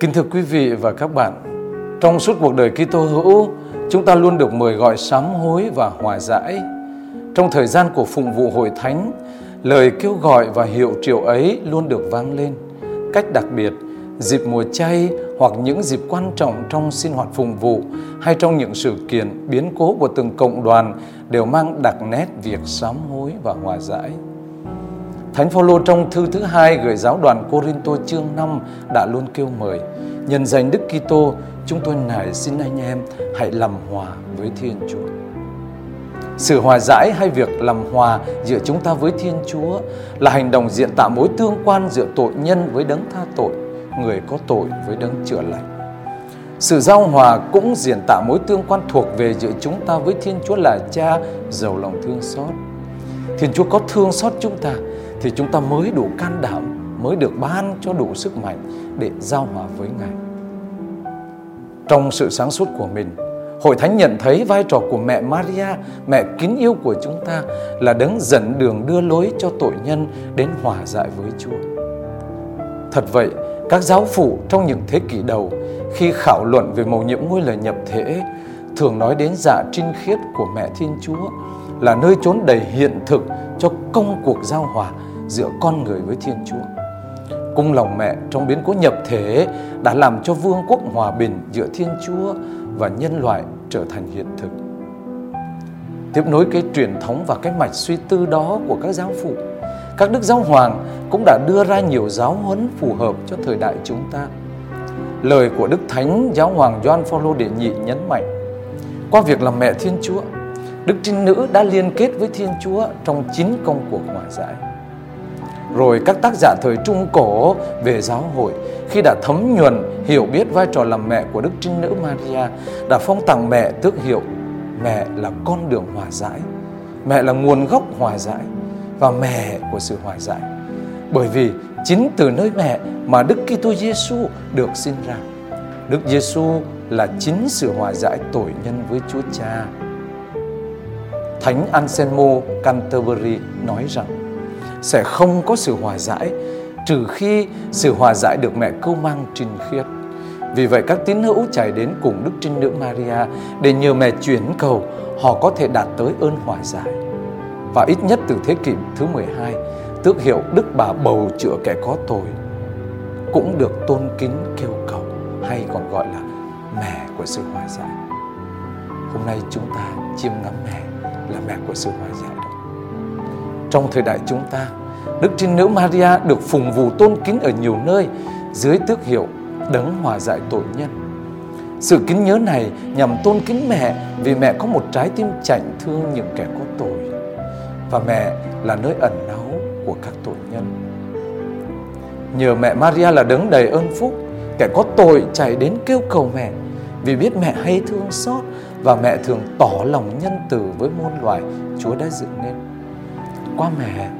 Kính thưa quý vị và các bạn, trong suốt cuộc đời Kitô hữu, chúng ta luôn được mời gọi sám hối và hòa giải. Trong thời gian của phụng vụ hội thánh, lời kêu gọi và hiệu triệu ấy luôn được vang lên. Cách đặc biệt, dịp mùa chay hoặc những dịp quan trọng trong sinh hoạt phụng vụ hay trong những sự kiện biến cố của từng cộng đoàn đều mang đặc nét việc sám hối và hòa giải. Thánh Phaolô trong thư thứ hai gửi giáo đoàn Corinto chương 5 đã luôn kêu mời nhân danh Đức Kitô chúng tôi nài xin anh em hãy làm hòa với Thiên Chúa. Sự hòa giải hay việc làm hòa giữa chúng ta với Thiên Chúa là hành động diện tạo mối tương quan giữa tội nhân với đấng tha tội, người có tội với đấng chữa lành. Sự giao hòa cũng diễn tạo mối tương quan thuộc về giữa chúng ta với Thiên Chúa là Cha giàu lòng thương xót. Thiên Chúa có thương xót chúng ta thì chúng ta mới đủ can đảm, mới được ban cho đủ sức mạnh để giao hòa với Ngài. Trong sự sáng suốt của mình, Hội Thánh nhận thấy vai trò của mẹ Maria, mẹ kính yêu của chúng ta là đấng dẫn đường đưa lối cho tội nhân đến hòa giải với Chúa. Thật vậy, các giáo phụ trong những thế kỷ đầu khi khảo luận về mầu nhiệm ngôi lời nhập thể thường nói đến dạ trinh khiết của mẹ Thiên Chúa là nơi trốn đầy hiện thực cho công cuộc giao hòa giữa con người với Thiên Chúa. Cung lòng mẹ trong biến cố nhập thể đã làm cho vương quốc hòa bình giữa Thiên Chúa và nhân loại trở thành hiện thực. Tiếp nối cái truyền thống và cái mạch suy tư đó của các giáo phụ, các đức giáo hoàng cũng đã đưa ra nhiều giáo huấn phù hợp cho thời đại chúng ta. Lời của Đức Thánh Giáo hoàng John Paul Đệ Nhị nhấn mạnh, qua việc làm mẹ Thiên Chúa, Đức Trinh Nữ đã liên kết với Thiên Chúa trong chính công cuộc hòa giải. Rồi các tác giả thời Trung Cổ về giáo hội khi đã thấm nhuần hiểu biết vai trò làm mẹ của Đức Trinh Nữ Maria đã phong tặng mẹ tước hiệu mẹ là con đường hòa giải, mẹ là nguồn gốc hòa giải và mẹ của sự hòa giải. Bởi vì chính từ nơi mẹ mà Đức Kitô Giêsu được sinh ra. Đức Giêsu là chính sự hòa giải tội nhân với Chúa Cha. Thánh Anselmo Canterbury nói rằng sẽ không có sự hòa giải trừ khi sự hòa giải được mẹ cưu mang trinh khiết. Vì vậy các tín hữu chạy đến cùng Đức Trinh Nữ Maria để nhờ mẹ chuyển cầu họ có thể đạt tới ơn hòa giải. Và ít nhất từ thế kỷ thứ 12, tước hiệu Đức Bà bầu chữa kẻ có tội cũng được tôn kính kêu cầu hay còn gọi là mẹ của sự hòa giải. Hôm nay chúng ta chiêm ngắm mẹ là mẹ của sự hòa giải đó. Trong thời đại chúng ta, Đức Trinh Nữ Maria được phùng vù tôn kính ở nhiều nơi dưới tước hiệu đấng hòa giải tội nhân. Sự kính nhớ này nhằm tôn kính mẹ vì mẹ có một trái tim chảnh thương những kẻ có tội và mẹ là nơi ẩn náu của các tội nhân. Nhờ mẹ Maria là đấng đầy ơn phúc, kẻ có tội chạy đến kêu cầu mẹ vì biết mẹ hay thương xót và mẹ thường tỏ lòng nhân từ với muôn loài Chúa đã dựng nên. Qua mẹ,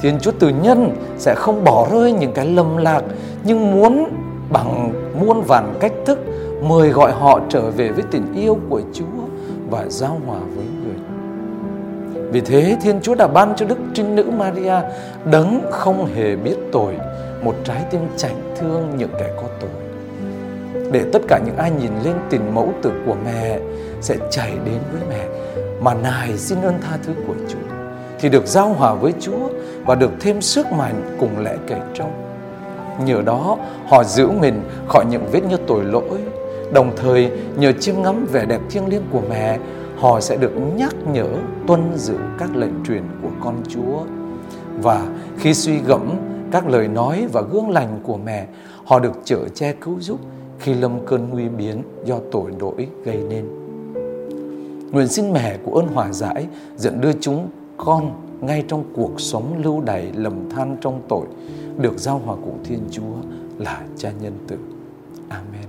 Thiên Chúa từ nhân sẽ không bỏ rơi những cái lầm lạc nhưng muốn bằng muôn vàn cách thức mời gọi họ trở về với tình yêu của Chúa và giao hòa với người. Vì thế Thiên Chúa đã ban cho Đức Trinh Nữ Maria đấng không hề biết tội một trái tim chảnh thương những kẻ có tội. Để tất cả những ai nhìn lên tình mẫu tử của mẹ sẽ chảy đến với mẹ mà nài xin ơn tha thứ của Chúa thì được giao hòa với Chúa và được thêm sức mạnh cùng lẽ kể trong. Nhờ đó họ giữ mình khỏi những vết nhơ tội lỗi, đồng thời nhờ chiêm ngắm vẻ đẹp thiêng liêng của mẹ, họ sẽ được nhắc nhở tuân giữ các lệnh truyền của con Chúa. Và khi suy gẫm các lời nói và gương lành của mẹ, họ được chở che cứu giúp khi lâm cơn nguy biến do tội lỗi gây nên. Nguyện xin mẹ của ơn hòa giải dẫn đưa chúng con ngay trong cuộc sống lưu đày lầm than trong tội, được giao hòa cùng Thiên Chúa là cha nhân tử. Amen.